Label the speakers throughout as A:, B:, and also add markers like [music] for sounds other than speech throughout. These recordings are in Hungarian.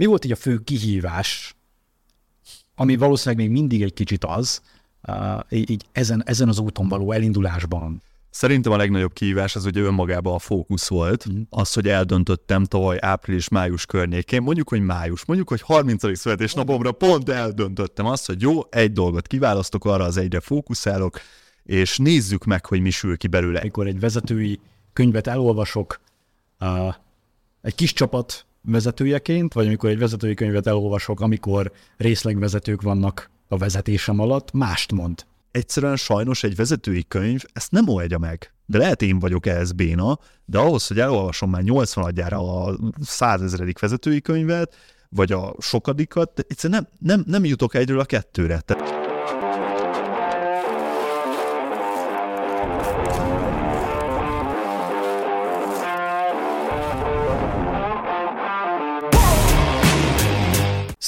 A: Mi volt így a fő kihívás, ami valószínűleg még mindig egy kicsit az, uh, így ezen, ezen az úton való elindulásban?
B: Szerintem a legnagyobb kihívás az ugye önmagában a fókusz volt. Mm. Az, hogy eldöntöttem tavaly április-május környékén, mondjuk, hogy május, mondjuk, hogy 30. születésnapomra pont eldöntöttem azt, hogy jó, egy dolgot kiválasztok, arra az egyre fókuszálok, és nézzük meg, hogy mi sül ki belőle.
A: Amikor egy vezetői könyvet elolvasok, uh, egy kis csapat vezetőjeként, vagy amikor egy vezetői könyvet elolvasok, amikor részlegvezetők vannak a vezetésem alatt, mást mond
B: egyszerűen sajnos egy vezetői könyv ezt nem oldja meg. De lehet én vagyok ehhez béna, de ahhoz, hogy elolvasom már 80 adjára a százezredik vezetői könyvet, vagy a sokadikat, egyszerűen nem, nem, nem jutok egyről a kettőre. Te-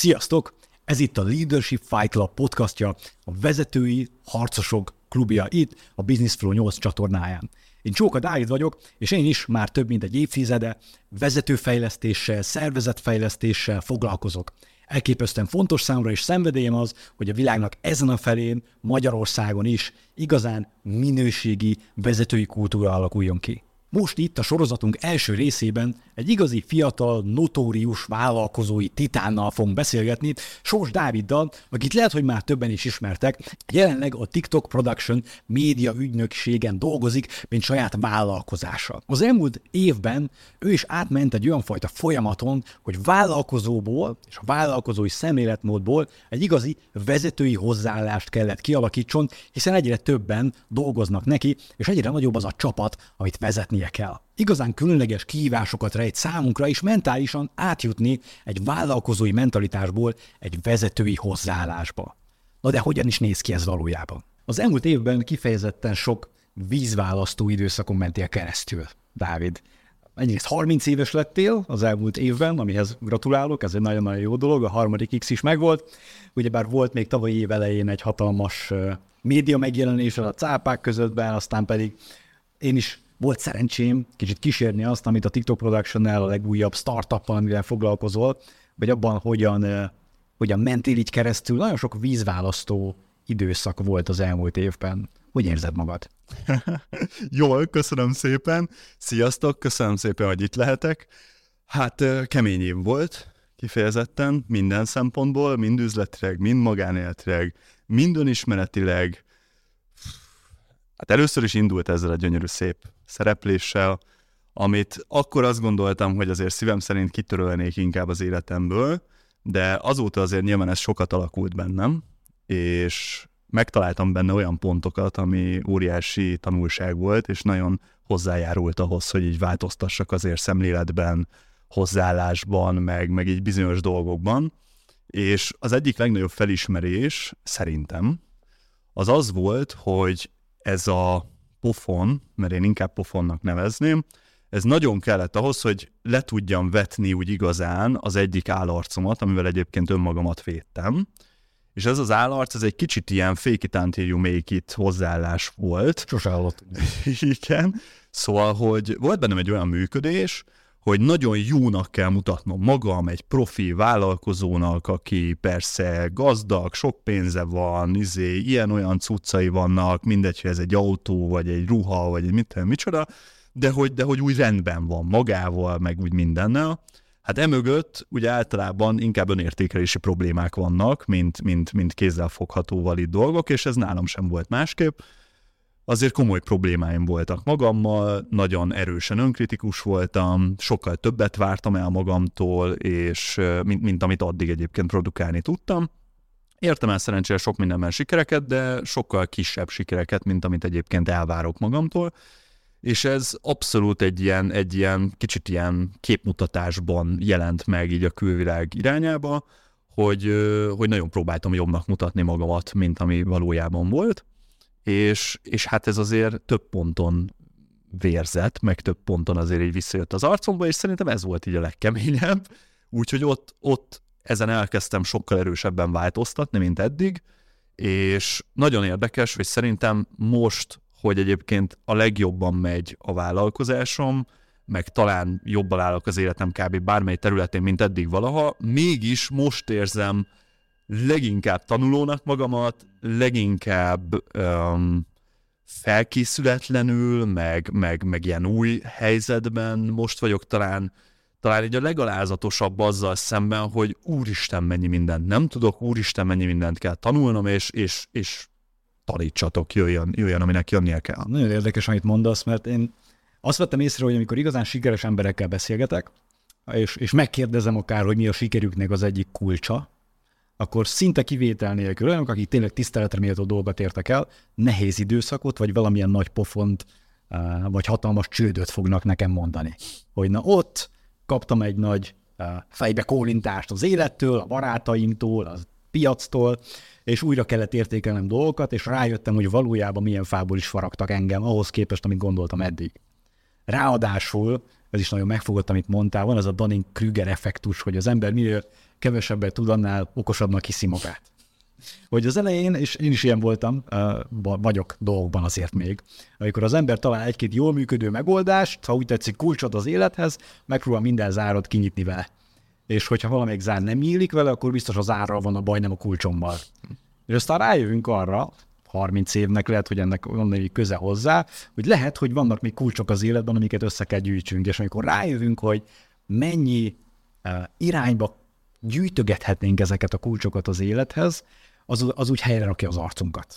A: Sziasztok! Ez itt a Leadership Fight Club podcastja, a vezetői harcosok klubja itt, a Business Flow 8 csatornáján. Én Csóka Dávid vagyok, és én is már több mint egy évtizede vezetőfejlesztéssel, szervezetfejlesztéssel foglalkozok. Elképesztően fontos számomra és szenvedélyem az, hogy a világnak ezen a felén, Magyarországon is igazán minőségi vezetői kultúra alakuljon ki. Most itt a sorozatunk első részében egy igazi fiatal, notórius vállalkozói titánnal fogunk beszélgetni, Sós Dáviddal, akit lehet, hogy már többen is ismertek, jelenleg a TikTok Production média ügynökségen dolgozik, mint saját vállalkozása. Az elmúlt évben ő is átment egy olyan fajta folyamaton, hogy vállalkozóból és a vállalkozói szemléletmódból egy igazi vezetői hozzáállást kellett kialakítson, hiszen egyre többen dolgoznak neki, és egyre nagyobb az a csapat, amit vezetnie kell igazán különleges kihívásokat rejt számunkra is mentálisan átjutni egy vállalkozói mentalitásból egy vezetői hozzáállásba. Na de hogyan is néz ki ez valójában? Az elmúlt évben kifejezetten sok vízválasztó időszakon mentél keresztül, Dávid. Egyrészt 30 éves lettél az elmúlt évben, amihez gratulálok, ez egy nagyon-nagyon jó dolog, a harmadik X is megvolt. Ugyebár volt még tavalyi év elején egy hatalmas média megjelenés a cápák közöttben, aztán pedig én is volt szerencsém kicsit kísérni azt, amit a TikTok Production-nel, a legújabb startuppal, amivel foglalkozol, vagy abban hogyan, hogyan mentél így keresztül. Nagyon sok vízválasztó időszak volt az elmúlt évben. Hogy érzed magad? [laughs]
B: Jól, köszönöm szépen. Sziasztok, köszönöm szépen, hogy itt lehetek. Hát kemény év volt, kifejezetten, minden szempontból, mind üzletileg, mind magánéletileg, mind önismeretileg, Hát először is indult ezzel a gyönyörű szép szerepléssel, amit akkor azt gondoltam, hogy azért szívem szerint kitörölnék inkább az életemből, de azóta azért nyilván ez sokat alakult bennem, és megtaláltam benne olyan pontokat, ami óriási tanulság volt, és nagyon hozzájárult ahhoz, hogy így változtassak azért szemléletben, hozzáállásban, meg, meg így bizonyos dolgokban. És az egyik legnagyobb felismerés szerintem az az volt, hogy ez a pofon, mert én inkább pofonnak nevezném, ez nagyon kellett ahhoz, hogy le tudjam vetni úgy igazán az egyik állarcomat, amivel egyébként önmagamat védtem. És ez az állarc, ez egy kicsit ilyen fake it until you make it hozzáállás volt.
A: Sose hallott. [laughs]
B: Igen. Szóval, hogy volt bennem egy olyan működés, hogy nagyon jónak kell mutatnom magam egy profi vállalkozónak, aki persze gazdag, sok pénze van, izé, ilyen-olyan cuccai vannak, mindegy, hogy ez egy autó, vagy egy ruha, vagy egy mit, micsoda, de hogy, de hogy úgy rendben van magával, meg úgy mindennel. Hát emögött ugye általában inkább önértékelési problémák vannak, mint, mint, mint kézzel fogható valid dolgok, és ez nálam sem volt másképp azért komoly problémáim voltak magammal, nagyon erősen önkritikus voltam, sokkal többet vártam el magamtól, és mint, mint amit addig egyébként produkálni tudtam. Értem el szerencsére sok mindenben sikereket, de sokkal kisebb sikereket, mint amit egyébként elvárok magamtól. És ez abszolút egy ilyen, egy ilyen kicsit ilyen képmutatásban jelent meg így a külvilág irányába, hogy, hogy nagyon próbáltam jobbnak mutatni magamat, mint ami valójában volt és, és hát ez azért több ponton vérzett, meg több ponton azért így visszajött az arcomba, és szerintem ez volt így a legkeményebb. Úgyhogy ott, ott ezen elkezdtem sokkal erősebben változtatni, mint eddig, és nagyon érdekes, hogy szerintem most, hogy egyébként a legjobban megy a vállalkozásom, meg talán jobban állok az életem kb. bármely területén, mint eddig valaha, mégis most érzem leginkább tanulónak magamat, leginkább um, felkészületlenül, meg, meg, meg ilyen új helyzetben most vagyok talán talán így a legalázatosabb azzal szemben, hogy úristen mennyi mindent nem tudok, úristen mennyi mindent kell tanulnom, és, és, és tanítsatok, jöjjön, jöjjön, aminek jönnie kell.
A: Nagyon érdekes, amit mondasz, mert én azt vettem észre, hogy amikor igazán sikeres emberekkel beszélgetek, és, és megkérdezem akár, hogy mi a sikerüknek az egyik kulcsa, akkor szinte kivétel nélkül olyanok, akik tényleg tiszteletre méltó dolgot értek el, nehéz időszakot, vagy valamilyen nagy pofont, vagy hatalmas csődöt fognak nekem mondani. Hogy na ott kaptam egy nagy fejbe kólintást az élettől, a barátaimtól, a piactól, és újra kellett értékelnem dolgokat, és rájöttem, hogy valójában milyen fából is faragtak engem, ahhoz képest, amit gondoltam eddig. Ráadásul, ez is nagyon megfogott, amit mondtál, van az a Dunning-Krüger effektus, hogy az ember minél kevesebbet tud, annál okosabbnak hiszi magát. Hogy az elején, és én is ilyen voltam, vagyok dolgokban azért még, amikor az ember talál egy-két jól működő megoldást, ha úgy tetszik kulcsot az élethez, megpróbál minden zárat kinyitni vele. És hogyha valamelyik zár nem nyílik vele, akkor biztos az árral van a baj, nem a kulcsommal. És aztán rájövünk arra, 30 évnek lehet, hogy ennek van egy köze hozzá, hogy lehet, hogy vannak még kulcsok az életben, amiket össze kell gyűjtsünk, és amikor rájövünk, hogy mennyi irányba gyűjtögethetnénk ezeket a kulcsokat az élethez, az, az úgy helyre rakja az arcunkat.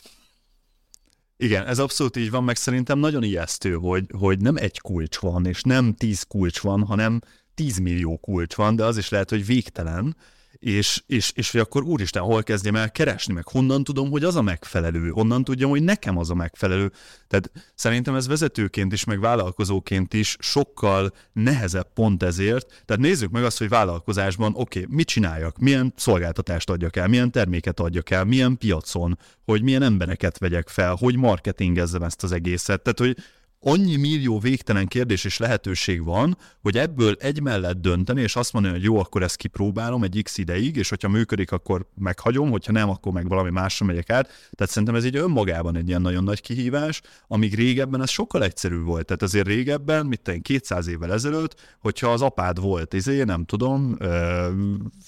B: Igen, ez abszolút így van, meg szerintem nagyon ijesztő, hogy, hogy nem egy kulcs van, és nem tíz kulcs van, hanem tíz millió kulcs van, de az is lehet, hogy végtelen, és, és, és hogy akkor úristen, hol kezdjem el keresni, meg honnan tudom, hogy az a megfelelő, honnan tudjam, hogy nekem az a megfelelő. Tehát szerintem ez vezetőként is, meg vállalkozóként is sokkal nehezebb pont ezért. Tehát nézzük meg azt, hogy vállalkozásban, oké, okay, mit csináljak, milyen szolgáltatást adjak el, milyen terméket adjak el, milyen piacon, hogy milyen embereket vegyek fel, hogy marketingezzem ezt az egészet. Tehát, hogy annyi millió végtelen kérdés és lehetőség van, hogy ebből egy mellett dönteni, és azt mondani, hogy jó, akkor ezt kipróbálom egy x ideig, és hogyha működik, akkor meghagyom, hogyha nem, akkor meg valami másra megyek át. Tehát szerintem ez így önmagában egy ilyen nagyon nagy kihívás, amíg régebben ez sokkal egyszerű volt. Tehát azért régebben, mit tenni, 200 évvel ezelőtt, hogyha az apád volt, izé, nem tudom,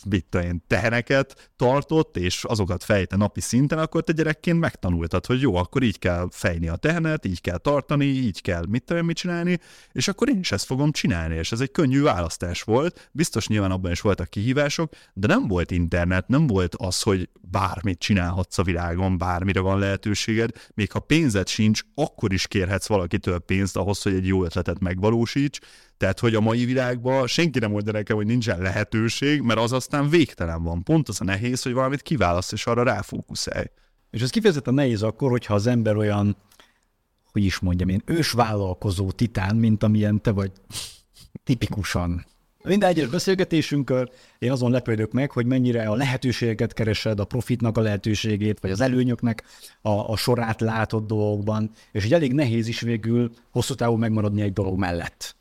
B: mit tenni, teheneket tartott, és azokat fejte napi szinten, akkor te gyerekként megtanultad, hogy jó, akkor így kell fejni a tehenet, így kell tartani, így kell mit tudom mit csinálni, és akkor én is ezt fogom csinálni, és ez egy könnyű választás volt. Biztos nyilván abban is voltak kihívások, de nem volt internet, nem volt az, hogy bármit csinálhatsz a világon, bármire van lehetőséged, még ha pénzed sincs, akkor is kérhetsz valakitől pénzt ahhoz, hogy egy jó ötletet megvalósíts, tehát, hogy a mai világban senki nem mondja nekem, hogy nincsen lehetőség, mert az aztán végtelen van. Pont az a nehéz, hogy valamit kiválaszt, és arra ráfókuszálj.
A: És ez kifejezetten nehéz akkor, hogyha az ember olyan hogy is mondjam én, ősvállalkozó titán, mint amilyen te vagy tipikusan. Minden egyes beszélgetésünkön én azon lepődök meg, hogy mennyire a lehetőségeket keresed, a profitnak a lehetőségét, vagy az előnyöknek a, a sorát látod dolgokban, és hogy elég nehéz is végül hosszú távon megmaradni egy dolog mellett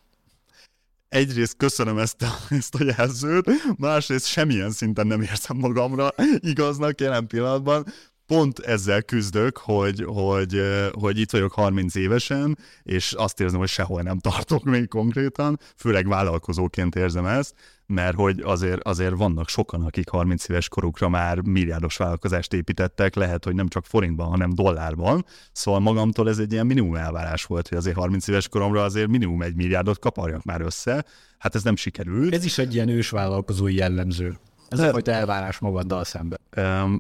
B: egyrészt köszönöm ezt a, ezt a jelzőt, másrészt semmilyen szinten nem érzem magamra igaznak jelen pillanatban pont ezzel küzdök, hogy, hogy, hogy itt vagyok 30 évesen, és azt érzem, hogy sehol nem tartok még konkrétan, főleg vállalkozóként érzem ezt, mert hogy azért, azért vannak sokan, akik 30 éves korukra már milliárdos vállalkozást építettek, lehet, hogy nem csak forintban, hanem dollárban. Szóval magamtól ez egy ilyen minimum elvárás volt, hogy azért 30 éves koromra azért minimum egy milliárdot kaparjak már össze. Hát ez nem sikerült.
A: Ez is egy ilyen ős vállalkozói jellemző. Ez a fajta elvárás magaddal szemben.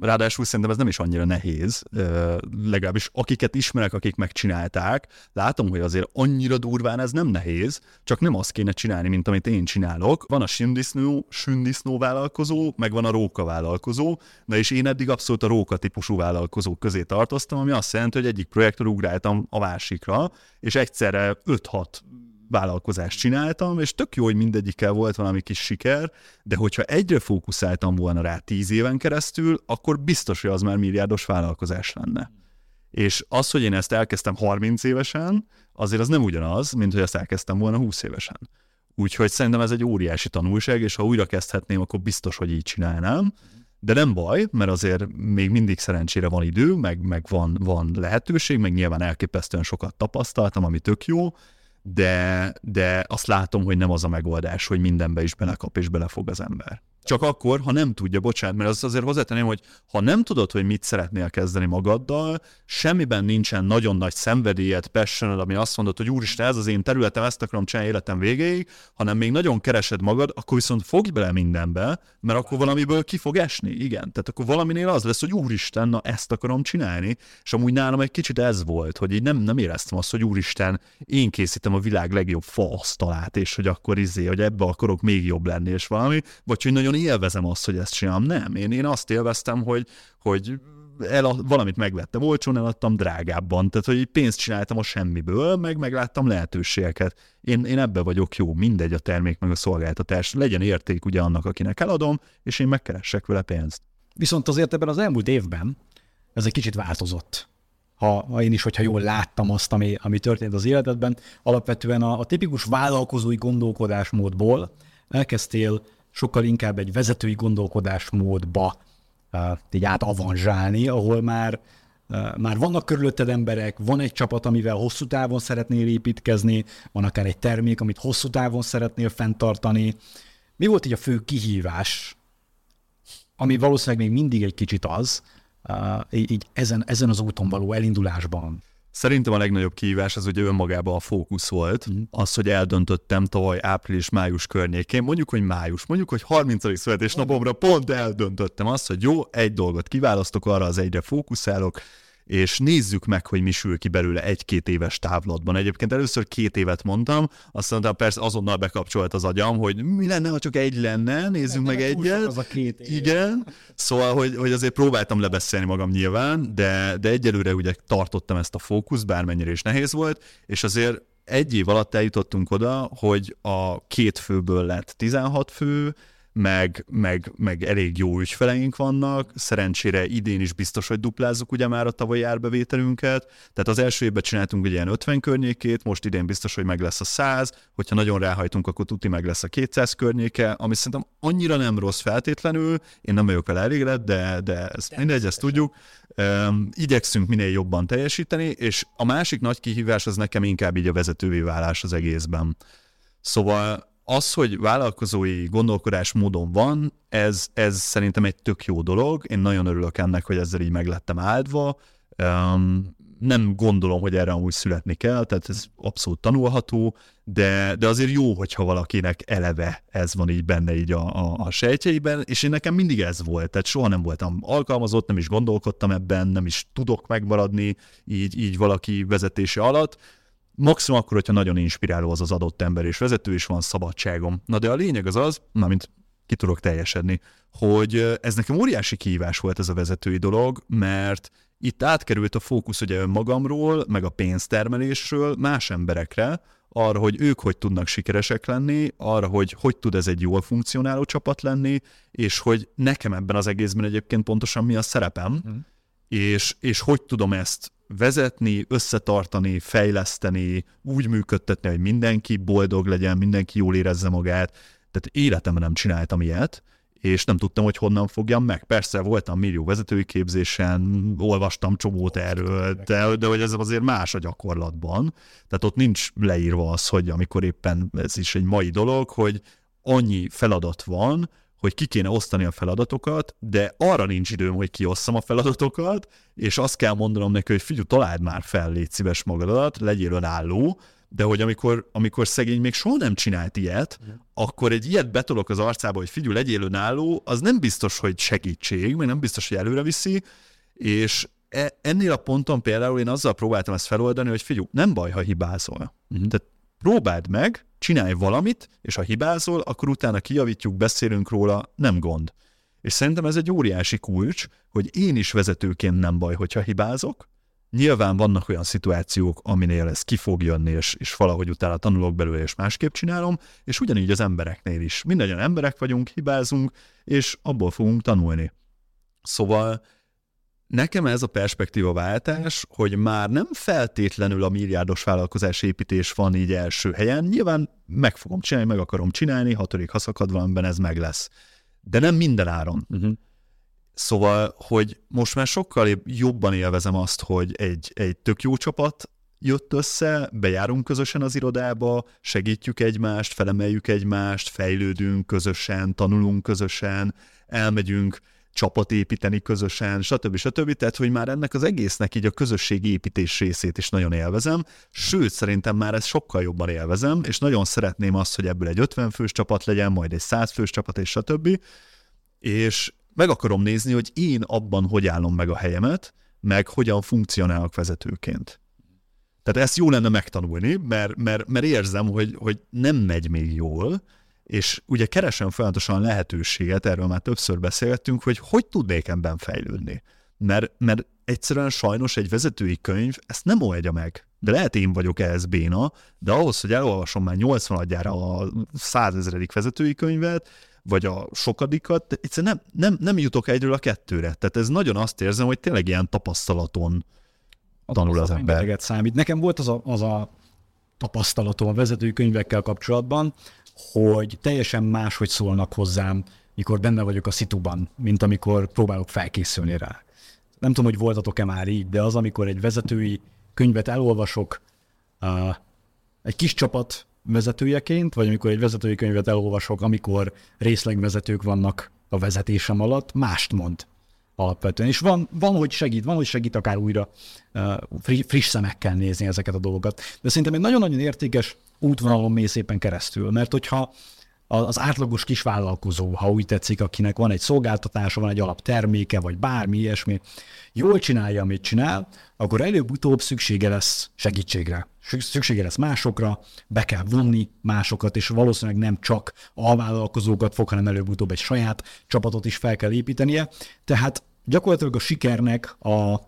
B: Ráadásul szerintem ez nem is annyira nehéz, legalábbis akiket ismerek, akik megcsinálták, látom, hogy azért annyira durván ez nem nehéz, csak nem azt kéne csinálni, mint amit én csinálok. Van a sündisznó, sündisznó vállalkozó, meg van a róka vállalkozó, de és én eddig abszolút a róka típusú vállalkozók közé tartoztam, ami azt jelenti, hogy egyik projektről ugráltam a másikra, és egyszerre 5-6 vállalkozást csináltam, és tök jó, hogy mindegyikkel volt valami kis siker, de hogyha egyre fókuszáltam volna rá tíz éven keresztül, akkor biztos, hogy az már milliárdos vállalkozás lenne. És az, hogy én ezt elkezdtem 30 évesen, azért az nem ugyanaz, mint hogy ezt elkezdtem volna 20 évesen. Úgyhogy szerintem ez egy óriási tanulság, és ha újra kezdhetném, akkor biztos, hogy így csinálnám. De nem baj, mert azért még mindig szerencsére van idő, meg, meg van, van lehetőség, meg nyilván elképesztően sokat tapasztaltam, ami tök jó, de, de azt látom, hogy nem az a megoldás, hogy mindenbe is belekap és belefog az ember. Csak akkor, ha nem tudja, bocsánat, mert azt azért hozzátenném, hogy ha nem tudod, hogy mit szeretnél kezdeni magaddal, semmiben nincsen nagyon nagy szenvedélyed, passioned, ami azt mondod, hogy úristen, ez az én területem, ezt akarom csinálni életem végéig, hanem még nagyon keresed magad, akkor viszont fogj bele mindenbe, mert akkor valamiből ki fog esni, igen. Tehát akkor valaminél az lesz, hogy úristen, na ezt akarom csinálni, és amúgy nálam egy kicsit ez volt, hogy így nem, nem éreztem azt, hogy úristen, én készítem a világ legjobb faasztalát, és hogy akkor izé, hogy ebbe akarok még jobb lenni, és valami, vagy hogy nagyon élvezem azt, hogy ezt csinálom. Nem, én, én azt élveztem, hogy, hogy el, valamit megvettem olcsón, eladtam drágábban. Tehát, hogy pénzt csináltam a semmiből, meg megláttam lehetőségeket. Én, én ebbe vagyok jó, mindegy a termék, meg a szolgáltatás. Legyen érték ugye annak, akinek eladom, és én megkeressek vele pénzt.
A: Viszont azért ebben az elmúlt évben ez egy kicsit változott. Ha, ha én is, hogyha jól láttam azt, ami, ami történt az életedben, alapvetően a, a tipikus vállalkozói gondolkodásmódból elkezdtél sokkal inkább egy vezetői gondolkodásmódba uh, így átavanzsálni, ahol már, uh, már vannak körülötted emberek, van egy csapat, amivel hosszú távon szeretnél építkezni, van akár egy termék, amit hosszú távon szeretnél fenntartani. Mi volt így a fő kihívás, ami valószínűleg még mindig egy kicsit az, uh, így ezen, ezen az úton való elindulásban?
B: Szerintem a legnagyobb kihívás az ugye önmagában a fókusz volt. Mm. Az, hogy eldöntöttem tavaly április-május környékén, mondjuk, hogy május, mondjuk, hogy 30. születésnapomra pont eldöntöttem azt, hogy jó, egy dolgot kiválasztok, arra az egyre fókuszálok, és nézzük meg, hogy mi sül ki belőle egy-két éves távlatban. Egyébként először két évet mondtam, azt mondtam, persze azonnal bekapcsolt az agyam, hogy mi lenne, ha csak egy lenne, nézzünk meg egyet.
A: Az a két
B: év. Igen, szóval, hogy, hogy azért próbáltam lebeszélni magam nyilván, de, de egyelőre ugye tartottam ezt a fókusz, bármennyire is nehéz volt, és azért egy év alatt eljutottunk oda, hogy a két főből lett 16 fő, meg, meg, meg elég jó ügyfeleink vannak, szerencsére idén is biztos, hogy duplázzuk ugye már a tavalyi árbevételünket, tehát az első évben csináltunk ugye ilyen 50 környékét, most idén biztos, hogy meg lesz a 100, hogyha nagyon ráhajtunk, akkor tuti meg lesz a 200 környéke, ami szerintem annyira nem rossz feltétlenül, én nem vagyok vele elégedett, de, de ezt mindegy, ezt tudjuk. Um, igyekszünk minél jobban teljesíteni, és a másik nagy kihívás az nekem inkább így a vezetővé válás az egészben. Szóval az, hogy vállalkozói gondolkodásmódon van, ez, ez szerintem egy tök jó dolog. Én nagyon örülök ennek, hogy ezzel így meglettem áldva. Um, nem gondolom, hogy erre amúgy születni kell, tehát ez abszolút tanulható, de, de azért jó, hogyha valakinek eleve ez van így benne így a, a, a sejtjeiben, és én nekem mindig ez volt, tehát soha nem voltam alkalmazott, nem is gondolkodtam ebben, nem is tudok megmaradni így, így valaki vezetése alatt, Maximum akkor, hogyha nagyon inspiráló az az adott ember és vezető, és van szabadságom. Na de a lényeg az az, na mint ki tudok teljesedni, hogy ez nekem óriási kihívás volt ez a vezetői dolog, mert itt átkerült a fókusz ugye önmagamról, meg a pénztermelésről más emberekre, arra, hogy ők hogy tudnak sikeresek lenni, arra, hogy hogy tud ez egy jól funkcionáló csapat lenni, és hogy nekem ebben az egészben egyébként pontosan mi a szerepem, mm. és, és hogy tudom ezt vezetni, összetartani, fejleszteni, úgy működtetni, hogy mindenki boldog legyen, mindenki jól érezze magát. Tehát életemben nem csináltam ilyet, és nem tudtam, hogy honnan fogjam meg. Persze voltam millió vezetői képzésen, olvastam csomót erről, de, de hogy ez azért más a gyakorlatban. Tehát ott nincs leírva az, hogy amikor éppen ez is egy mai dolog, hogy annyi feladat van, hogy ki kéne osztani a feladatokat, de arra nincs időm, hogy kiosszam a feladatokat, és azt kell mondanom neki, hogy figyelj, találd már fel, légy szíves magadat, legyél önálló, de hogy amikor, amikor szegény még soha nem csinált ilyet, mm. akkor egy ilyet betolok az arcába, hogy figyelj, legyél önálló, az nem biztos, hogy segítség, meg nem biztos, hogy előre viszi, és e, ennél a ponton például én azzal próbáltam ezt feloldani, hogy figyelj, nem baj, ha hibázol. Mm. Tehát próbáld meg, csinálj valamit, és ha hibázol, akkor utána kijavítjuk, beszélünk róla, nem gond. És szerintem ez egy óriási kulcs, hogy én is vezetőként nem baj, hogyha hibázok. Nyilván vannak olyan szituációk, aminél ez ki fog jönni, és, és valahogy utána tanulok belőle, és másképp csinálom, és ugyanígy az embereknél is. Mindannyian emberek vagyunk, hibázunk, és abból fogunk tanulni. Szóval Nekem ez a perspektíva váltás, hogy már nem feltétlenül a milliárdos vállalkozás építés van így első helyen, nyilván meg fogom csinálni, meg akarom csinálni, hatodik haszakad van, ez meg lesz. De nem minden áron. Uh-huh. Szóval, hogy most már sokkal jobban élvezem azt, hogy egy, egy tök jó csapat jött össze, bejárunk közösen az irodába, segítjük egymást, felemeljük egymást, fejlődünk közösen, tanulunk közösen, elmegyünk csapat építeni közösen, stb. stb. Tehát, hogy már ennek az egésznek így a közösségi építés részét is nagyon élvezem, sőt, szerintem már ezt sokkal jobban élvezem, és nagyon szeretném azt, hogy ebből egy 50 fős csapat legyen, majd egy 100 fős csapat, és stb. És meg akarom nézni, hogy én abban hogy állom meg a helyemet, meg hogyan funkcionálok vezetőként. Tehát ezt jó lenne megtanulni, mert, mert, mert érzem, hogy, hogy nem megy még jól, és ugye keresem folyamatosan lehetőséget, erről már többször beszélgettünk, hogy hogy tudnék ebben fejlődni. Mert, mert egyszerűen sajnos egy vezetői könyv ezt nem oldja meg. De lehet én vagyok ehhez béna, de ahhoz, hogy elolvasom már 80 adjára a százezredik vezetői könyvet, vagy a sokadikat, egyszerűen nem, nem, nem jutok egyről a kettőre. Tehát ez nagyon azt érzem, hogy tényleg ilyen tapasztalaton tanul az ember.
A: számít. Nekem volt az a, az a tapasztalatom a vezetői könyvekkel kapcsolatban, hogy teljesen máshogy szólnak hozzám, mikor benne vagyok a szituban, mint amikor próbálok felkészülni rá. Nem tudom, hogy voltatok-e már így, de az, amikor egy vezetői könyvet elolvasok egy kis csapat vezetőjeként, vagy amikor egy vezetői könyvet elolvasok, amikor részlegvezetők vannak a vezetésem alatt, mást mond alapvetően. És van, van, hogy segít, van, hogy segít akár újra uh, friss szemekkel nézni ezeket a dolgokat. De szerintem egy nagyon-nagyon értékes útvonalon mész szépen keresztül, mert hogyha az átlagos kisvállalkozó, ha úgy tetszik, akinek van egy szolgáltatása, van egy alapterméke, vagy bármi ilyesmi, jól csinálja, amit csinál, akkor előbb-utóbb szüksége lesz segítségre. Szüksége lesz másokra, be kell vonni másokat, és valószínűleg nem csak a vállalkozókat fog, hanem előbb-utóbb egy saját csapatot is fel kell építenie. Tehát gyakorlatilag a sikernek a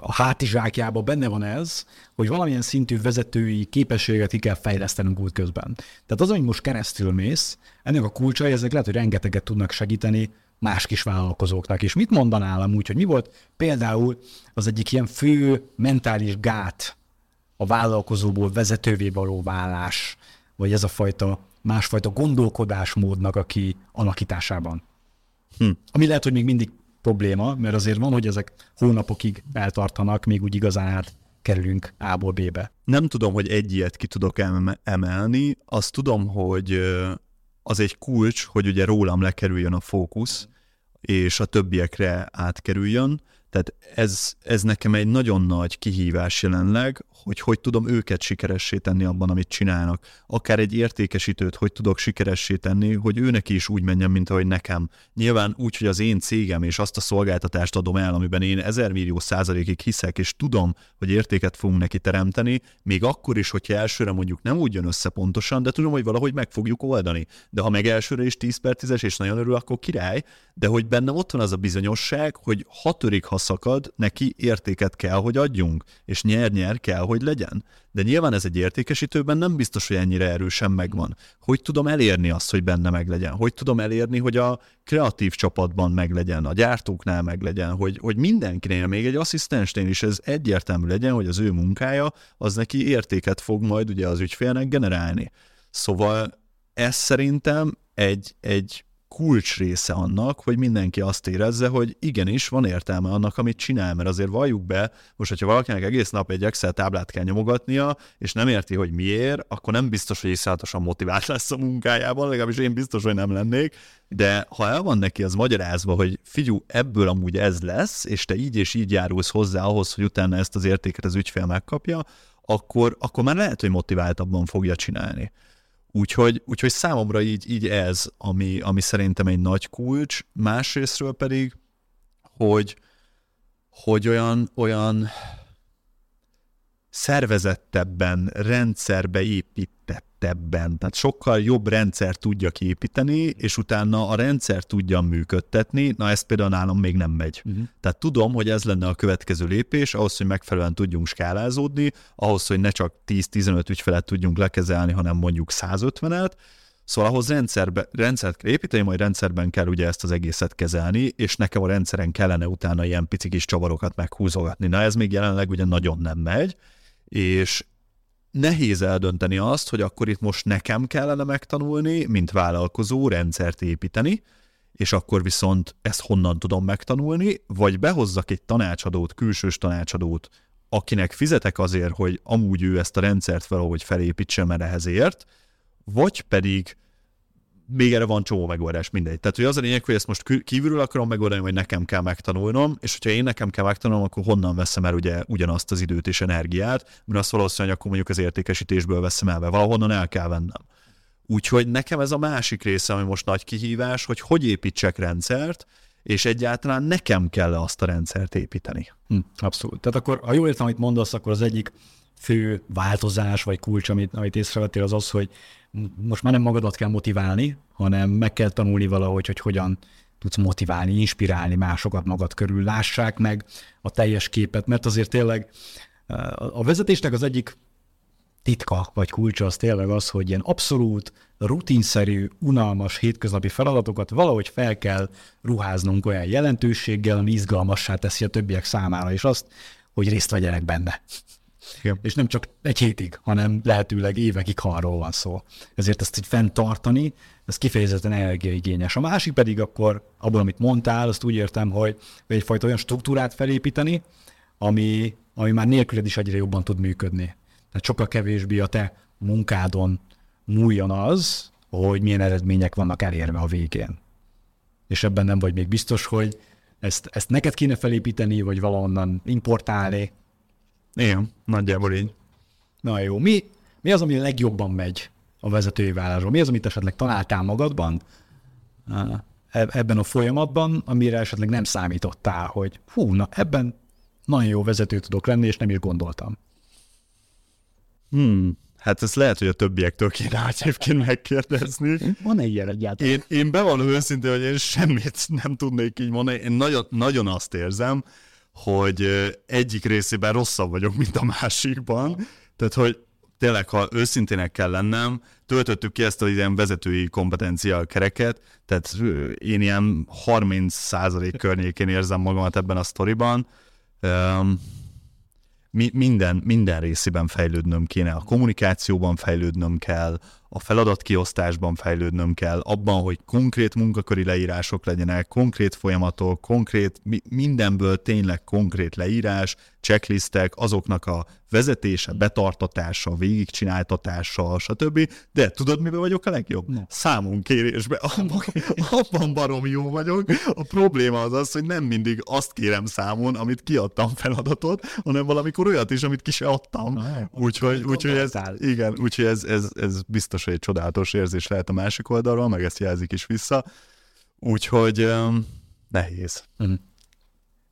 A: a hátizsákjában benne van ez, hogy valamilyen szintű vezetői képességet ki kell fejlesztenünk út közben. Tehát az, hogy most keresztül mész, ennek a kulcsai, ezek lehet, hogy rengeteget tudnak segíteni más kis vállalkozóknak. És mit mondanál amúgy, hogy mi volt például az egyik ilyen fő mentális gát a vállalkozóból vezetővé való válás, vagy ez a fajta másfajta gondolkodásmódnak a kialakításában? Hm. Ami lehet, hogy még mindig probléma, mert azért van, hogy ezek hónapokig eltartanak, még úgy igazán kerülünk A-ból B-be.
B: Nem tudom, hogy egy ilyet ki tudok emelni, azt tudom, hogy az egy kulcs, hogy ugye rólam lekerüljön a fókusz, és a többiekre átkerüljön, tehát ez, ez nekem egy nagyon nagy kihívás jelenleg, hogy hogy tudom őket sikeressé tenni abban, amit csinálnak. Akár egy értékesítőt, hogy tudok sikeressé tenni, hogy ő neki is úgy menjen, mint ahogy nekem. Nyilván úgy, hogy az én cégem és azt a szolgáltatást adom el, amiben én ezer millió százalékig hiszek, és tudom, hogy értéket fogunk neki teremteni, még akkor is, hogyha elsőre mondjuk nem úgy jön össze pontosan, de tudom, hogy valahogy meg fogjuk oldani. De ha meg elsőre is 10 per 10 és nagyon örül, akkor király, de hogy benne ott van az a bizonyosság, hogy ha törik, ha szakad, neki értéket kell, hogy adjunk, és nyer-nyer kell, hogy legyen. De nyilván ez egy értékesítőben nem biztos, hogy ennyire erősen megvan. Hogy tudom elérni azt, hogy benne meglegyen? Hogy tudom elérni, hogy a kreatív csapatban meglegyen, a gyártóknál meglegyen, hogy, hogy mindenkinél, még egy asszisztensnél is ez egyértelmű legyen, hogy az ő munkája az neki értéket fog majd ugye az ügyfélnek generálni. Szóval ez szerintem egy, egy kulcs része annak, hogy mindenki azt érezze, hogy igenis van értelme annak, amit csinál, mert azért valljuk be, most, hogyha valakinek egész nap egy Excel táblát kell nyomogatnia, és nem érti, hogy miért, akkor nem biztos, hogy iszonyatosan motivált lesz a munkájában, legalábbis én biztos, hogy nem lennék, de ha el van neki az magyarázva, hogy figyú, ebből amúgy ez lesz, és te így és így járulsz hozzá ahhoz, hogy utána ezt az értéket az ügyfél megkapja, akkor, akkor már lehet, hogy motiváltabban fogja csinálni. Úgyhogy, úgyhogy számomra így, így ez, ami, ami szerintem egy nagy kulcs. Másrésztről pedig, hogy, hogy olyan, olyan szervezettebben, rendszerbe építettebben, tehát sokkal jobb rendszer tudja kiépíteni, és utána a rendszer tudja működtetni, na ezt például nálam még nem megy. Uh-huh. Tehát tudom, hogy ez lenne a következő lépés, ahhoz, hogy megfelelően tudjunk skálázódni, ahhoz, hogy ne csak 10-15 ügyfelet tudjunk lekezelni, hanem mondjuk 150-et, Szóval ahhoz rendszerbe, rendszert kell építeni, majd rendszerben kell ugye ezt az egészet kezelni, és nekem a rendszeren kellene utána ilyen pici kis csavarokat meghúzogatni. Na ez még jelenleg ugye nagyon nem megy, és nehéz eldönteni azt, hogy akkor itt most nekem kellene megtanulni, mint vállalkozó rendszert építeni, és akkor viszont ezt honnan tudom megtanulni, vagy behozzak egy tanácsadót, külsős tanácsadót, akinek fizetek azért, hogy amúgy ő ezt a rendszert valahogy felépítse, mert ehhez ért, vagy pedig még erre van csomó megoldás, mindegy. Tehát, hogy az a lényeg, hogy ezt most kívülről akarom megoldani, vagy nekem kell megtanulnom, és hogyha én nekem kell megtanulnom, akkor honnan veszem el ugye ugyanazt az időt és energiát, mert azt valószínűleg akkor mondjuk az értékesítésből veszem el, mert valahonnan el kell vennem. Úgyhogy nekem ez a másik része, ami most nagy kihívás, hogy hogy építsek rendszert, és egyáltalán nekem kell azt a rendszert építeni.
A: Hm, abszolút. Tehát akkor, ha jól értem, amit mondasz, akkor az egyik fő változás vagy kulcs, amit, amit észrevettél, az az, hogy most már nem magadat kell motiválni, hanem meg kell tanulni valahogy, hogy hogyan tudsz motiválni, inspirálni másokat magad körül, lássák meg a teljes képet, mert azért tényleg a vezetésnek az egyik titka vagy kulcsa az tényleg az, hogy ilyen abszolút rutinszerű, unalmas hétköznapi feladatokat valahogy fel kell ruháznunk olyan jelentőséggel, ami izgalmassá teszi a többiek számára, és azt, hogy részt vegyenek benne. Igen. És nem csak egy hétig, hanem lehetőleg évekig, ha arról van szó. Ezért ezt így fenntartani, ez kifejezetten energiaigényes. A másik pedig akkor, abból, amit mondtál, azt úgy értem, hogy egyfajta olyan struktúrát felépíteni, ami, ami már nélküled is egyre jobban tud működni. Tehát sokkal kevésbé a te munkádon múljon az, hogy milyen eredmények vannak elérve a végén. És ebben nem vagy még biztos, hogy ezt, ezt neked kéne felépíteni, vagy valahonnan importálni,
B: igen, nagyjából így.
A: Na jó, mi, mi az, ami legjobban megy a vezetői vállásban? Mi az, amit esetleg találtál magadban e, ebben a folyamatban, amire esetleg nem számítottál, hogy hú, na ebben nagyon jó vezető tudok lenni, és nem is gondoltam.
B: Hmm. Hát ez lehet, hogy a többiektől kéne egyébként megkérdezni.
A: Van egy ilyen egyáltalán?
B: Én, én bevallom őszintén, hogy én semmit nem tudnék így mondani. Én nagyon, nagyon azt érzem, hogy egyik részében rosszabb vagyok, mint a másikban. Tehát, hogy tényleg, ha őszintének kell lennem, töltöttük ki ezt az ilyen vezetői kompetencia kereket, tehát én ilyen 30% környékén érzem magamat ebben a sztoriban. Mi, minden, minden részében fejlődnöm kéne, a kommunikációban fejlődnöm kell, a feladatkiosztásban fejlődnöm kell, abban, hogy konkrét munkaköri leírások legyenek, konkrét folyamatok, konkrét, mindenből tényleg konkrét leírás, checklistek, azoknak a vezetése, betartatása, végigcsináltatása, stb. De tudod, miben vagyok a legjobb? No. Számon kérésbe. Abban, abban barom jó vagyok. A probléma az az, hogy nem mindig azt kérem számon, amit kiadtam feladatot, hanem valamikor olyat is, amit ki se adtam. Úgyhogy, úgyhogy ez, igen, úgyhogy ez, ez, ez biztos, hogy egy csodálatos érzés lehet a másik oldalról, meg ezt jelzik is vissza. Úgyhogy um, nehéz. Uh-huh.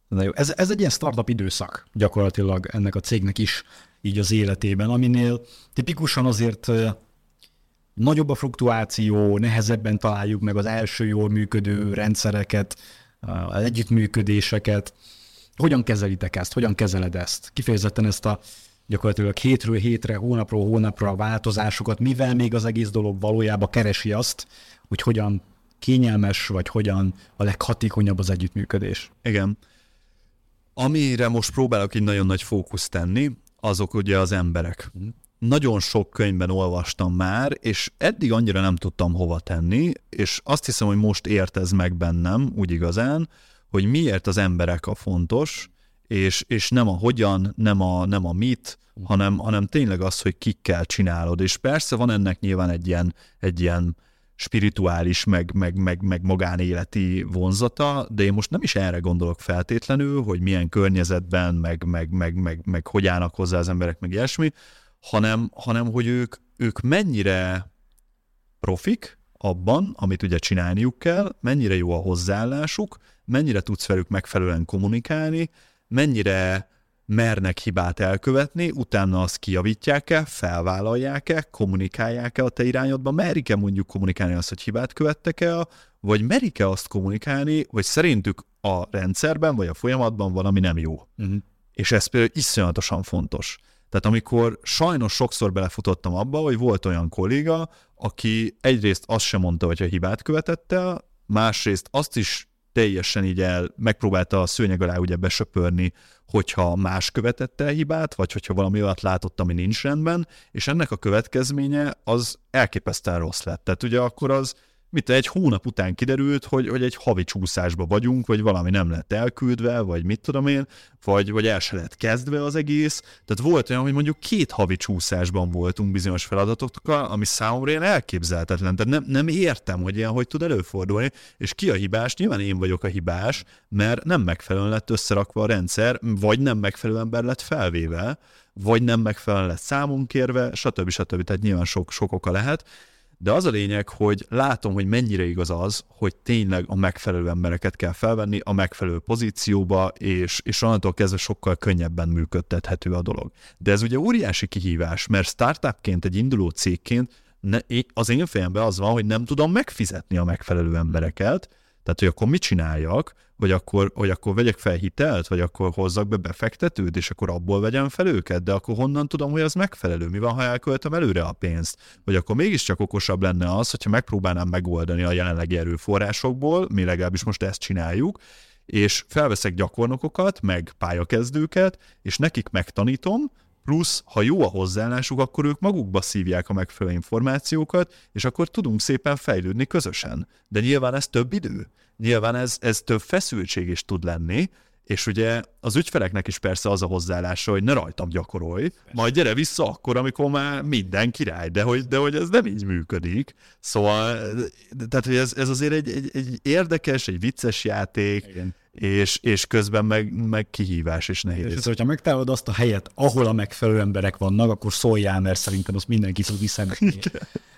A: Na jó, ez, ez egy ilyen startup időszak gyakorlatilag ennek a cégnek is így az életében, aminél tipikusan azért nagyobb a fluktuáció, nehezebben találjuk meg az első jól működő rendszereket, az együttműködéseket. Hogyan kezelitek ezt? Hogyan kezeled ezt? Kifejezetten ezt a gyakorlatilag hétről hétre, hónapról hónapra a változásokat, mivel még az egész dolog valójában keresi azt, hogy hogyan kényelmes, vagy hogyan a leghatékonyabb az együttműködés.
B: Igen. Amire most próbálok egy nagyon nagy fókuszt tenni, azok ugye az emberek. Mm. Nagyon sok könyvben olvastam már, és eddig annyira nem tudtam hova tenni, és azt hiszem, hogy most ért ez meg bennem, úgy igazán, hogy miért az emberek a fontos, és, és nem a hogyan, nem a, nem a mit, hanem, hanem tényleg az, hogy kikkel csinálod. És persze van ennek nyilván egy ilyen, egy ilyen spirituális, meg, meg, meg, meg magánéleti vonzata, de én most nem is erre gondolok feltétlenül, hogy milyen környezetben, meg, meg, meg, meg, meg hogy állnak hozzá az emberek, meg ilyesmi, hanem, hanem hogy ők, ők mennyire profik abban, amit ugye csinálniuk kell, mennyire jó a hozzáállásuk, mennyire tudsz velük megfelelően kommunikálni, mennyire mernek hibát elkövetni, utána azt kijavítják-e, felvállalják-e, kommunikálják-e a te irányodba, merik-e mondjuk kommunikálni azt, hogy hibát követtek el, vagy merik-e azt kommunikálni, hogy szerintük a rendszerben vagy a folyamatban valami nem jó. Uh-huh. És ez például iszonyatosan fontos. Tehát amikor sajnos sokszor belefutottam abba, hogy volt olyan kolléga, aki egyrészt azt sem mondta, hogy a hibát követett el, másrészt azt is teljesen így el megpróbálta a szőnyeg alá ugye besöpörni, hogyha más követette el hibát, vagy hogyha valami olyat látott, ami nincs rendben, és ennek a következménye az elképesztően rossz lett. Tehát ugye akkor az mit egy hónap után kiderült, hogy, hogy egy havi csúszásba vagyunk, vagy valami nem lett elküldve, vagy mit tudom én, vagy, vagy el se lett kezdve az egész. Tehát volt olyan, hogy mondjuk két havi csúszásban voltunk bizonyos feladatokkal, ami számomra ilyen elképzelhetetlen. Tehát nem, nem értem, hogy ilyen hogy tud előfordulni, és ki a hibás? Nyilván én vagyok a hibás, mert nem megfelelően lett összerakva a rendszer, vagy nem megfelelő ember lett felvéve, vagy nem megfelelően lett számunk kérve, stb. stb. Tehát nyilván sok, sok oka lehet, de az a lényeg, hogy látom, hogy mennyire igaz az, hogy tényleg a megfelelő embereket kell felvenni a megfelelő pozícióba, és, és onnantól kezdve sokkal könnyebben működtethető a dolog. De ez ugye óriási kihívás, mert startupként, egy induló cégként ne, az én fejemben az van, hogy nem tudom megfizetni a megfelelő embereket, tehát, hogy akkor mit csináljak, vagy akkor, hogy akkor vegyek fel hitelt, vagy akkor hozzak be befektetőt, és akkor abból vegyem fel őket, de akkor honnan tudom, hogy az megfelelő? Mi van, ha elköltöm előre a pénzt? Vagy akkor mégiscsak okosabb lenne az, hogyha megpróbálnám megoldani a jelenlegi erőforrásokból, mi legalábbis most ezt csináljuk, és felveszek gyakornokokat, meg pályakezdőket, és nekik megtanítom, plusz, ha jó a hozzáállásuk, akkor ők magukba szívják a megfelelő információkat, és akkor tudunk szépen fejlődni közösen. De nyilván ez több idő. Nyilván ez, ez több feszültség is tud lenni, és ugye az ügyfeleknek is persze az a hozzáállása, hogy ne rajtam gyakorolj, majd gyere vissza akkor, amikor már minden király, de hogy, de hogy ez nem így működik. Szóval, tehát hogy ez, ez azért egy, egy, egy érdekes, egy vicces játék, Igen és, és közben meg, meg kihívás és nehéz. És
A: ez, hogyha megtalálod azt a helyet, ahol a megfelelő emberek vannak, akkor szóljál, mert szerintem azt mindenki tud visszamenni.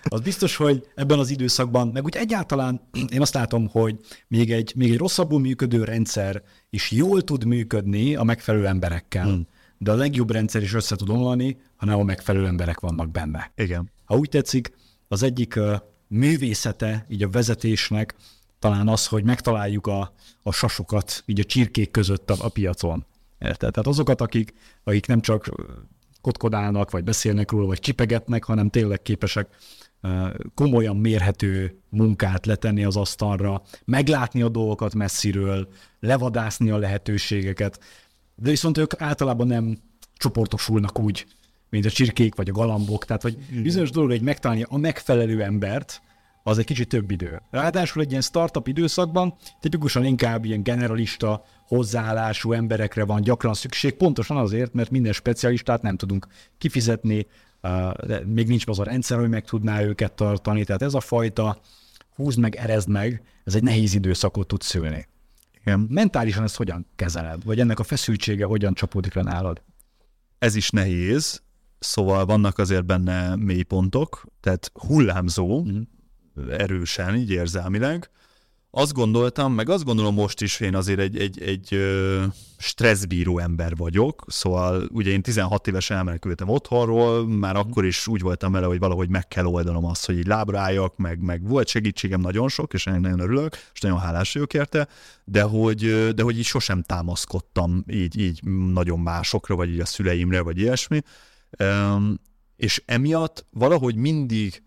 A: Az biztos, hogy ebben az időszakban, meg úgy egyáltalán én azt látom, hogy még egy, még egy rosszabbul működő rendszer is jól tud működni a megfelelő emberekkel. Hmm. De a legjobb rendszer is össze tud omlani, ha nem a megfelelő emberek vannak benne.
B: Igen.
A: Ha úgy tetszik, az egyik művészete így a vezetésnek talán az, hogy megtaláljuk a, a sasokat így a csirkék között a, a piacon. Érted? Tehát azokat, akik, akik nem csak kotkodálnak, vagy beszélnek róla, vagy csipegetnek, hanem tényleg képesek komolyan mérhető munkát letenni az asztalra, meglátni a dolgokat messziről, levadászni a lehetőségeket, de viszont ők általában nem csoportosulnak úgy, mint a csirkék vagy a galambok, tehát hogy bizonyos dolog, hogy megtalálni a megfelelő embert, az egy kicsit több idő. Ráadásul egy ilyen startup időszakban tipikusan inkább ilyen generalista hozzáállású emberekre van gyakran szükség, pontosan azért, mert minden specialistát nem tudunk kifizetni, de még nincs az a rendszer, hogy meg tudná őket tartani, tehát ez a fajta húzd meg, erezd meg, ez egy nehéz időszakot tud szülni. Igen. Mentálisan ezt hogyan kezeled? Vagy ennek a feszültsége hogyan csapódik le nálad?
B: Ez is nehéz, szóval vannak azért benne mélypontok, tehát hullámzó, mm erősen, így érzelmileg. Azt gondoltam, meg azt gondolom most is, én azért egy, egy, egy stresszbíró ember vagyok, szóval ugye én 16 évesen elmenekültem otthonról, már mhm. akkor is úgy voltam vele, hogy valahogy meg kell oldanom azt, hogy így lábrájak, meg, meg volt segítségem nagyon sok, és ennek nagyon örülök, és nagyon hálás vagyok érte, de hogy, de hogy így sosem támaszkodtam így, így nagyon másokra, vagy így a szüleimre, vagy ilyesmi. És emiatt valahogy mindig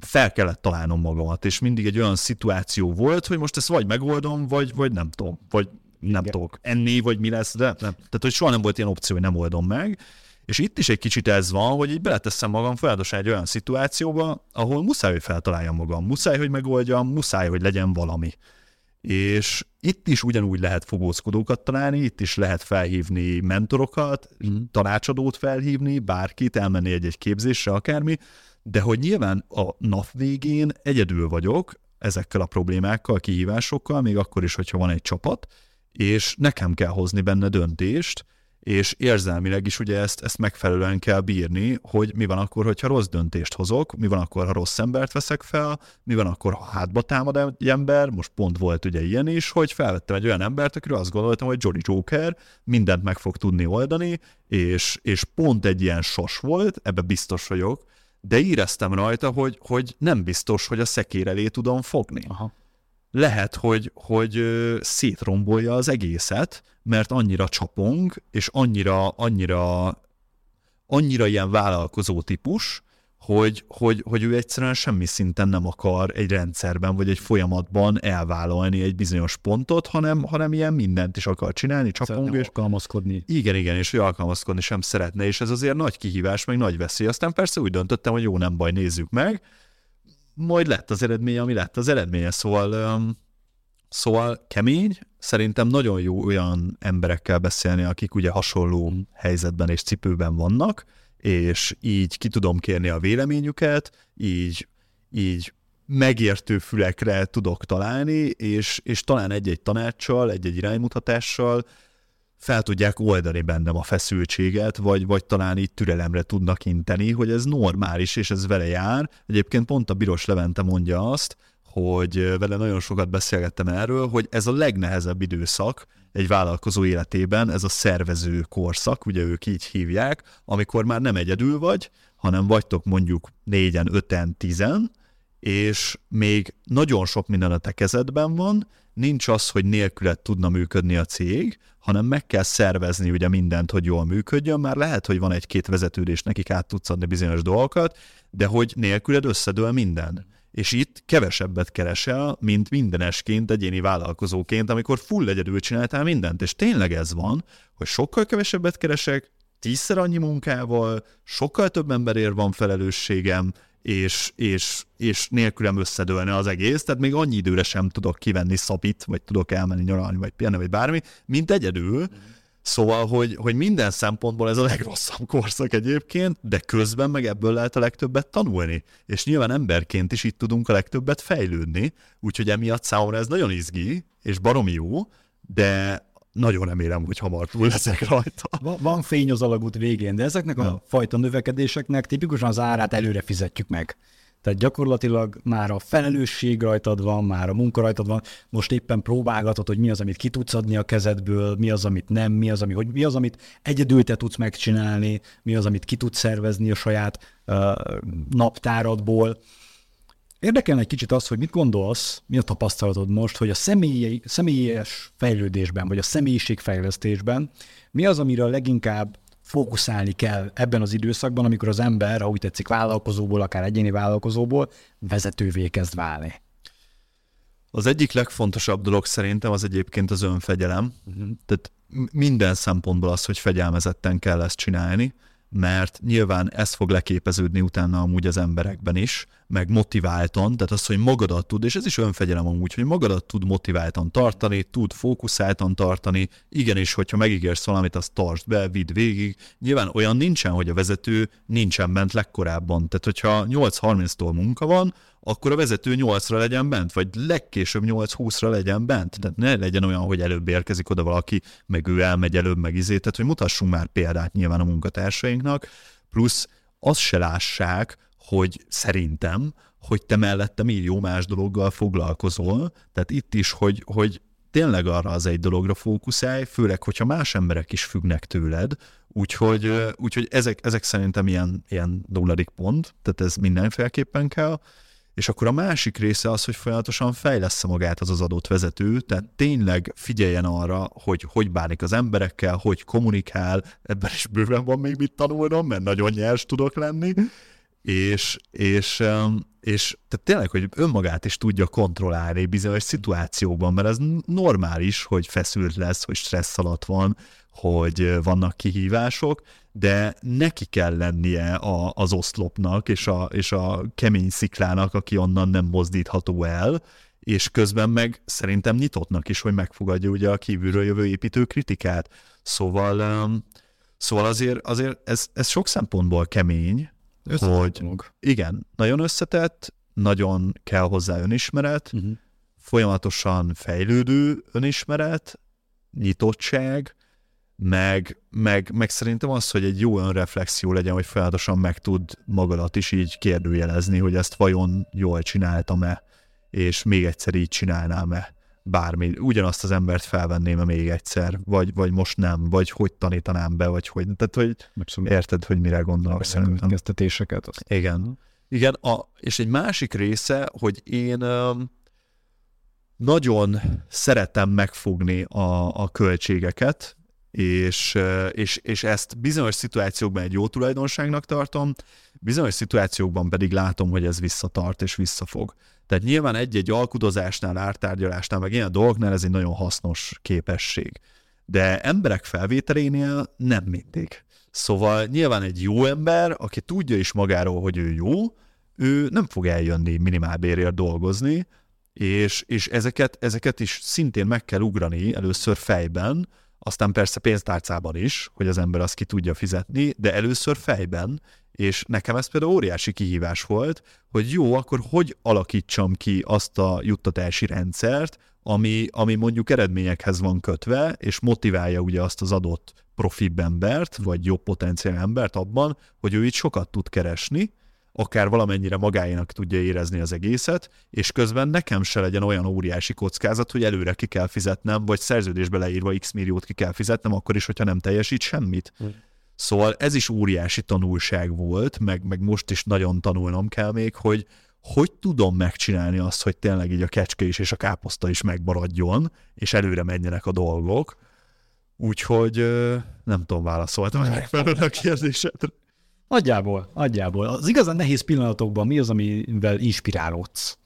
B: fel kellett találnom magamat, és mindig egy olyan szituáció volt, hogy most ezt vagy megoldom, vagy, vagy nem tudom, vagy nem Igen. tudok enni, vagy mi lesz, de nem. Tehát, hogy soha nem volt ilyen opció, hogy nem oldom meg. És itt is egy kicsit ez van, hogy így beleteszem magam folyamatosan egy olyan szituációba, ahol muszáj, hogy feltaláljam magam, muszáj, hogy megoldjam, muszáj, hogy legyen valami. És itt is ugyanúgy lehet fogózkodókat találni, itt is lehet felhívni mentorokat, mm. tanácsadót felhívni, bárkit, elmenni egy-egy képzésre, akármi, de hogy nyilván a nap végén egyedül vagyok ezekkel a problémákkal, kihívásokkal, még akkor is, hogyha van egy csapat, és nekem kell hozni benne döntést, és érzelmileg is ugye ezt, ezt megfelelően kell bírni, hogy mi van akkor, hogyha rossz döntést hozok, mi van akkor, ha rossz embert veszek fel, mi van akkor, ha hátba támad egy ember, most pont volt ugye ilyen is, hogy felvettem egy olyan embert, akiről azt gondoltam, hogy Jolly Joker mindent meg fog tudni oldani, és, és pont egy ilyen sos volt, ebbe biztos vagyok, de éreztem rajta, hogy, hogy nem biztos, hogy a szekér elé tudom fogni. Aha. Lehet, hogy, hogy szétrombolja az egészet, mert annyira csapong, és annyira, annyira, annyira ilyen vállalkozó típus, hogy, hogy, hogy ő egyszerűen semmi szinten nem akar egy rendszerben vagy egy folyamatban elvállalni egy bizonyos pontot, hanem, hanem ilyen mindent is akar csinálni,
A: csapong. És alkalmazkodni.
B: Igen, igen, és ő alkalmazkodni sem szeretne, és ez azért nagy kihívás, meg nagy veszély. Aztán persze úgy döntöttem, hogy jó, nem baj, nézzük meg. majd lett az eredménye, ami lett az eredménye. Szóval, szóval kemény, szerintem nagyon jó olyan emberekkel beszélni, akik ugye hasonló helyzetben és cipőben vannak, és így ki tudom kérni a véleményüket, így, így megértő fülekre tudok találni, és, és talán egy-egy tanácssal, egy-egy iránymutatással fel tudják oldani bennem a feszültséget, vagy, vagy talán így türelemre tudnak inteni, hogy ez normális, és ez vele jár. Egyébként pont a Biros Levente mondja azt, hogy vele nagyon sokat beszélgettem erről, hogy ez a legnehezebb időszak egy vállalkozó életében, ez a szervező korszak, ugye ők így hívják, amikor már nem egyedül vagy, hanem vagytok mondjuk négyen, öten, tizen, és még nagyon sok minden a te kezedben van, nincs az, hogy nélküled tudna működni a cég, hanem meg kell szervezni ugye mindent, hogy jól működjön, már lehet, hogy van egy-két vezetődés, nekik át tudsz adni bizonyos dolgokat, de hogy nélküled összedől minden. És itt kevesebbet keresel, mint mindenesként, egyéni vállalkozóként, amikor full egyedül csináltál mindent. És tényleg ez van, hogy sokkal kevesebbet keresek, tízszer annyi munkával, sokkal több emberért van felelősségem, és, és, és nélkülem összedőlne az egész, tehát még annyi időre sem tudok kivenni szabit, vagy tudok elmenni nyaralni, vagy pihenni, vagy bármi, mint egyedül. Mm. Szóval, hogy, hogy minden szempontból ez a legrosszabb korszak egyébként, de közben meg ebből lehet a legtöbbet tanulni. És nyilván emberként is itt tudunk a legtöbbet fejlődni, úgyhogy emiatt számomra ez nagyon izgi, és baromi jó, de nagyon remélem, hogy hamar túl leszek rajta.
A: Van, van fény az alagút végén, de ezeknek a fajta növekedéseknek tipikusan az árát előre fizetjük meg. Tehát gyakorlatilag már a felelősség rajtad van, már a munka rajtad van, most éppen próbálgatod, hogy mi az, amit ki tudsz adni a kezedből, mi az, amit nem, mi az, ami, hogy mi az, amit egyedül te tudsz megcsinálni, mi az, amit ki tudsz szervezni a saját uh, naptáradból. Érdekelne egy kicsit az, hogy mit gondolsz, mi a tapasztalatod most, hogy a személyi, személyes fejlődésben, vagy a személyiségfejlesztésben mi az, amire leginkább fókuszálni kell ebben az időszakban, amikor az ember, ha úgy tetszik, vállalkozóból, akár egyéni vállalkozóból vezetővé kezd válni?
B: Az egyik legfontosabb dolog szerintem az egyébként az önfegyelem. Uh-huh. Tehát minden szempontból az, hogy fegyelmezetten kell ezt csinálni, mert nyilván ez fog leképeződni utána amúgy az emberekben is, meg motiváltan, tehát az, hogy magadat tud, és ez is önfegyelem amúgy, hogy magadat tud motiváltan tartani, tud fókuszáltan tartani, igenis, hogyha megígérsz valamit, azt tartsd be, vidd végig. Nyilván olyan nincsen, hogy a vezető nincsen bent legkorábban. Tehát, hogyha 8.30-tól munka van, akkor a vezető 8-ra legyen bent, vagy legkésőbb 8-20-ra legyen bent. Tehát ne legyen olyan, hogy előbb érkezik oda valaki, meg ő elmegy előbb, meg izé. Tehát, hogy mutassunk már példát nyilván a munkatársainknak, plusz azt se lássák, hogy szerintem, hogy te mellette millió más dologgal foglalkozol, tehát itt is, hogy, hogy tényleg arra az egy dologra fókuszálj, főleg, hogyha más emberek is függnek tőled, úgyhogy, úgyhogy ezek, ezek szerintem ilyen, ilyen nulladik pont, tehát ez mindenféleképpen kell, és akkor a másik része az, hogy folyamatosan fejlesz magát az az adott vezető, tehát tényleg figyeljen arra, hogy hogy bánik az emberekkel, hogy kommunikál, ebben is bőven van még mit tanulnom, mert nagyon nyers tudok lenni, és, és, és tehát tényleg, hogy önmagát is tudja kontrollálni bizonyos szituációkban, mert ez normális, hogy feszült lesz, hogy stressz alatt van, hogy vannak kihívások, de neki kell lennie a, az oszlopnak és a, és a kemény sziklának, aki onnan nem mozdítható el, és közben meg szerintem nyitottnak is, hogy megfogadja ugye a kívülről jövő építő kritikát. Szóval, szóval azért, azért ez, ez sok szempontból kemény, hogy igen, nagyon összetett, nagyon kell hozzá önismeret, uh-huh. folyamatosan fejlődő önismeret, nyitottság, meg, meg, meg szerintem az, hogy egy jó önreflexió legyen, hogy folyamatosan meg tud magadat is így kérdőjelezni, hogy ezt vajon jól csináltam-e, és még egyszer így csinálnám-e bármi, ugyanazt az embert felvenném-e még egyszer, vagy, vagy most nem, vagy hogy tanítanám be, vagy hogy, tehát hogy Abszolút. érted, hogy mire gondolok
A: szerintem. Kezdetéseket. Azt.
B: Igen. Igen, a, és egy másik része, hogy én um, nagyon szeretem megfogni a, a költségeket, és, és, és ezt bizonyos szituációkban egy jó tulajdonságnak tartom, bizonyos szituációkban pedig látom, hogy ez visszatart és visszafog. Tehát nyilván egy-egy alkudozásnál, ártárgyalásnál, meg ilyen dolgoknál ez egy nagyon hasznos képesség. De emberek felvételénél nem mindig. Szóval nyilván egy jó ember, aki tudja is magáról, hogy ő jó, ő nem fog eljönni minimálbérért dolgozni, és, és ezeket, ezeket is szintén meg kell ugrani először fejben, aztán persze pénztárcában is, hogy az ember azt ki tudja fizetni, de először fejben, és nekem ez például óriási kihívás volt, hogy jó, akkor hogy alakítsam ki azt a juttatási rendszert, ami, ami mondjuk eredményekhez van kötve, és motiválja ugye azt az adott profibb embert, vagy jobb potenciál embert abban, hogy ő itt sokat tud keresni, akár valamennyire magáénak tudja érezni az egészet, és közben nekem se legyen olyan óriási kockázat, hogy előre ki kell fizetnem, vagy szerződésbe leírva x milliót ki kell fizetnem, akkor is, hogyha nem teljesít semmit. Mm. Szóval ez is óriási tanulság volt, meg, meg most is nagyon tanulnom kell még, hogy hogy tudom megcsinálni azt, hogy tényleg így a kecske is és a káposzta is megmaradjon, és előre menjenek a dolgok. Úgyhogy nem tudom, válaszoltam megfelelően a kérdésedre.
A: Nagyjából, nagyjából. Az igazán nehéz pillanatokban mi az, amivel inspirálódsz?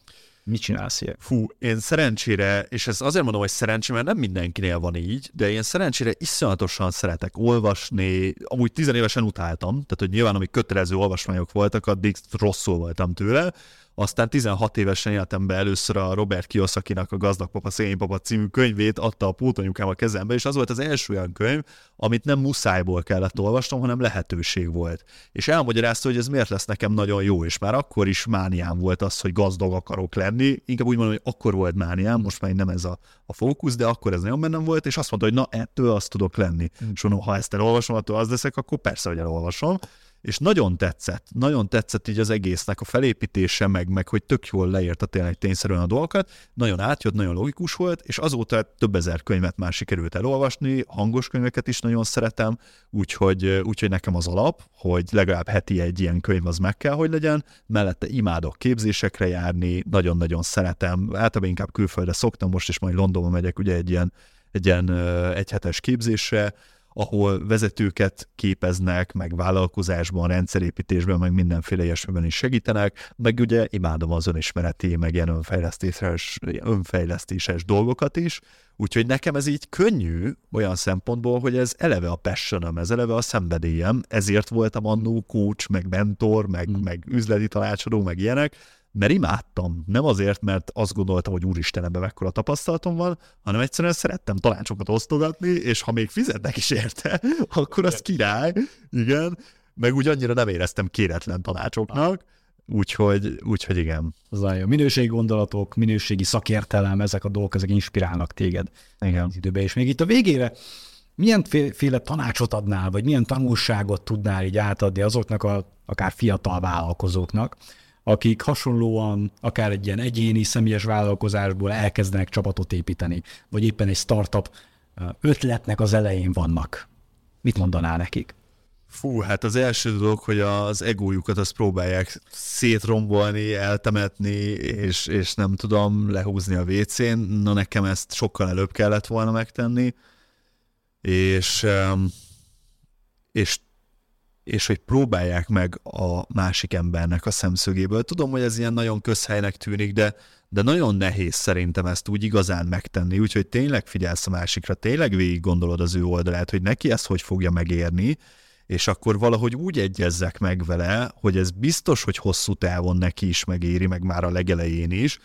A: Mit csinálsz ilyen?
B: Fú, én szerencsére, és ez azért mondom, hogy szerencsé, mert nem mindenkinél van így, de én szerencsére iszonyatosan szeretek olvasni, amúgy tizenévesen utáltam, tehát hogy nyilván amik kötelező olvasmányok voltak, addig rosszul voltam tőle, aztán 16 évesen éltem be először a Robert Kiyosakinak a Gazdag Papa, Szegény Papa című könyvét adta a pótanyukám a kezembe, és az volt az első olyan könyv, amit nem muszájból kellett olvasnom, hanem lehetőség volt. És elmagyarázta, hogy ez miért lesz nekem nagyon jó, és már akkor is mániám volt az, hogy gazdag akarok lenni. Inkább úgy mondom, hogy akkor volt mániám, most már nem ez a, a fókusz, de akkor ez nagyon bennem volt, és azt mondta, hogy na, ettől azt tudok lenni. Mm. És mondom, ha ezt elolvasom, attól az leszek, akkor persze, hogy elolvasom és nagyon tetszett, nagyon tetszett így az egésznek a felépítése, meg, meg hogy tök jól leírta tényleg tényszerűen a dolgokat, nagyon átjött, nagyon logikus volt, és azóta több ezer könyvet már sikerült elolvasni, hangos könyveket is nagyon szeretem, úgyhogy, úgyhogy nekem az alap, hogy legalább heti egy ilyen könyv az meg kell, hogy legyen, mellette imádok képzésekre járni, nagyon-nagyon szeretem, általában inkább külföldre szoktam, most is majd Londonba megyek ugye egy ilyen, egy ilyen egyhetes képzésre, ahol vezetőket képeznek, meg vállalkozásban, rendszerépítésben, meg mindenféle ilyesmiben is segítenek, meg ugye imádom az önismereti, meg ilyen önfejlesztéses, önfejlesztéses dolgokat is, úgyhogy nekem ez így könnyű olyan szempontból, hogy ez eleve a passionom, ez eleve a szenvedélyem, ezért voltam annó coach, meg mentor, meg, mm. meg üzleti tanácsadó, meg ilyenek, mert imádtam. Nem azért, mert azt gondoltam, hogy úristen, ebben mekkora tapasztalatom van, hanem egyszerűen szerettem tanácsokat osztogatni, és ha még fizetnek is érte, [laughs] akkor az király, igen, meg úgy annyira nem éreztem kéretlen tanácsoknak, úgyhogy, úgyhogy igen.
A: Az a minőségi gondolatok, minőségi szakértelem, ezek a dolgok, ezek inspirálnak téged igen. az időben. És még itt a végére milyen féle tanácsot adnál, vagy milyen tanulságot tudnál így átadni azoknak a akár fiatal vállalkozóknak, akik hasonlóan akár egy ilyen egyéni, személyes vállalkozásból elkezdenek csapatot építeni, vagy éppen egy startup ötletnek az elején vannak. Mit mondanál nekik?
B: Fú, hát az első dolog, hogy az egójukat azt próbálják szétrombolni, eltemetni, és, és nem tudom, lehúzni a WC-n. Na nekem ezt sokkal előbb kellett volna megtenni. És, és és hogy próbálják meg a másik embernek a szemszögéből. Tudom, hogy ez ilyen nagyon közhelynek tűnik, de, de nagyon nehéz szerintem ezt úgy igazán megtenni, úgyhogy tényleg figyelsz a másikra, tényleg végig gondolod az ő oldalát, hogy neki ezt hogy fogja megérni, és akkor valahogy úgy egyezzek meg vele, hogy ez biztos, hogy hosszú távon neki is megéri, meg már a legelején is,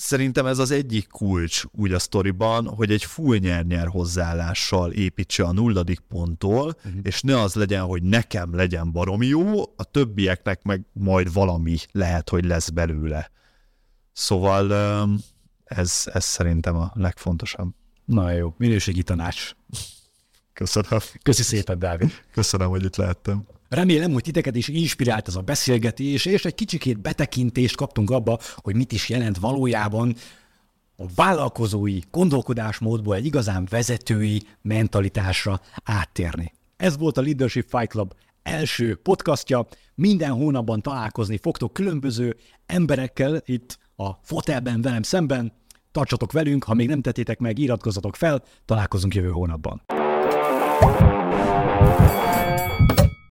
B: Szerintem ez az egyik kulcs úgy a sztoriban, hogy egy full nyer-nyer hozzáállással építse a nulladik ponttól, uh-huh. és ne az legyen, hogy nekem legyen baromi jó, a többieknek meg majd valami lehet, hogy lesz belőle. Szóval ez, ez szerintem a legfontosabb.
A: Na jó, minőségi tanács.
B: Köszönöm.
A: Köszi szépen, Dávid.
B: Köszönöm, hogy itt lehettem.
A: Remélem, hogy titeket is inspirált ez a beszélgetés, és egy kicsikét betekintést kaptunk abba, hogy mit is jelent valójában a vállalkozói gondolkodásmódból egy igazán vezetői mentalitásra áttérni. Ez volt a Leadership Fight Club első podcastja. Minden hónapban találkozni fogtok különböző emberekkel itt a fotelben velem szemben. Tartsatok velünk, ha még nem tettétek meg, iratkozzatok fel, találkozunk jövő hónapban.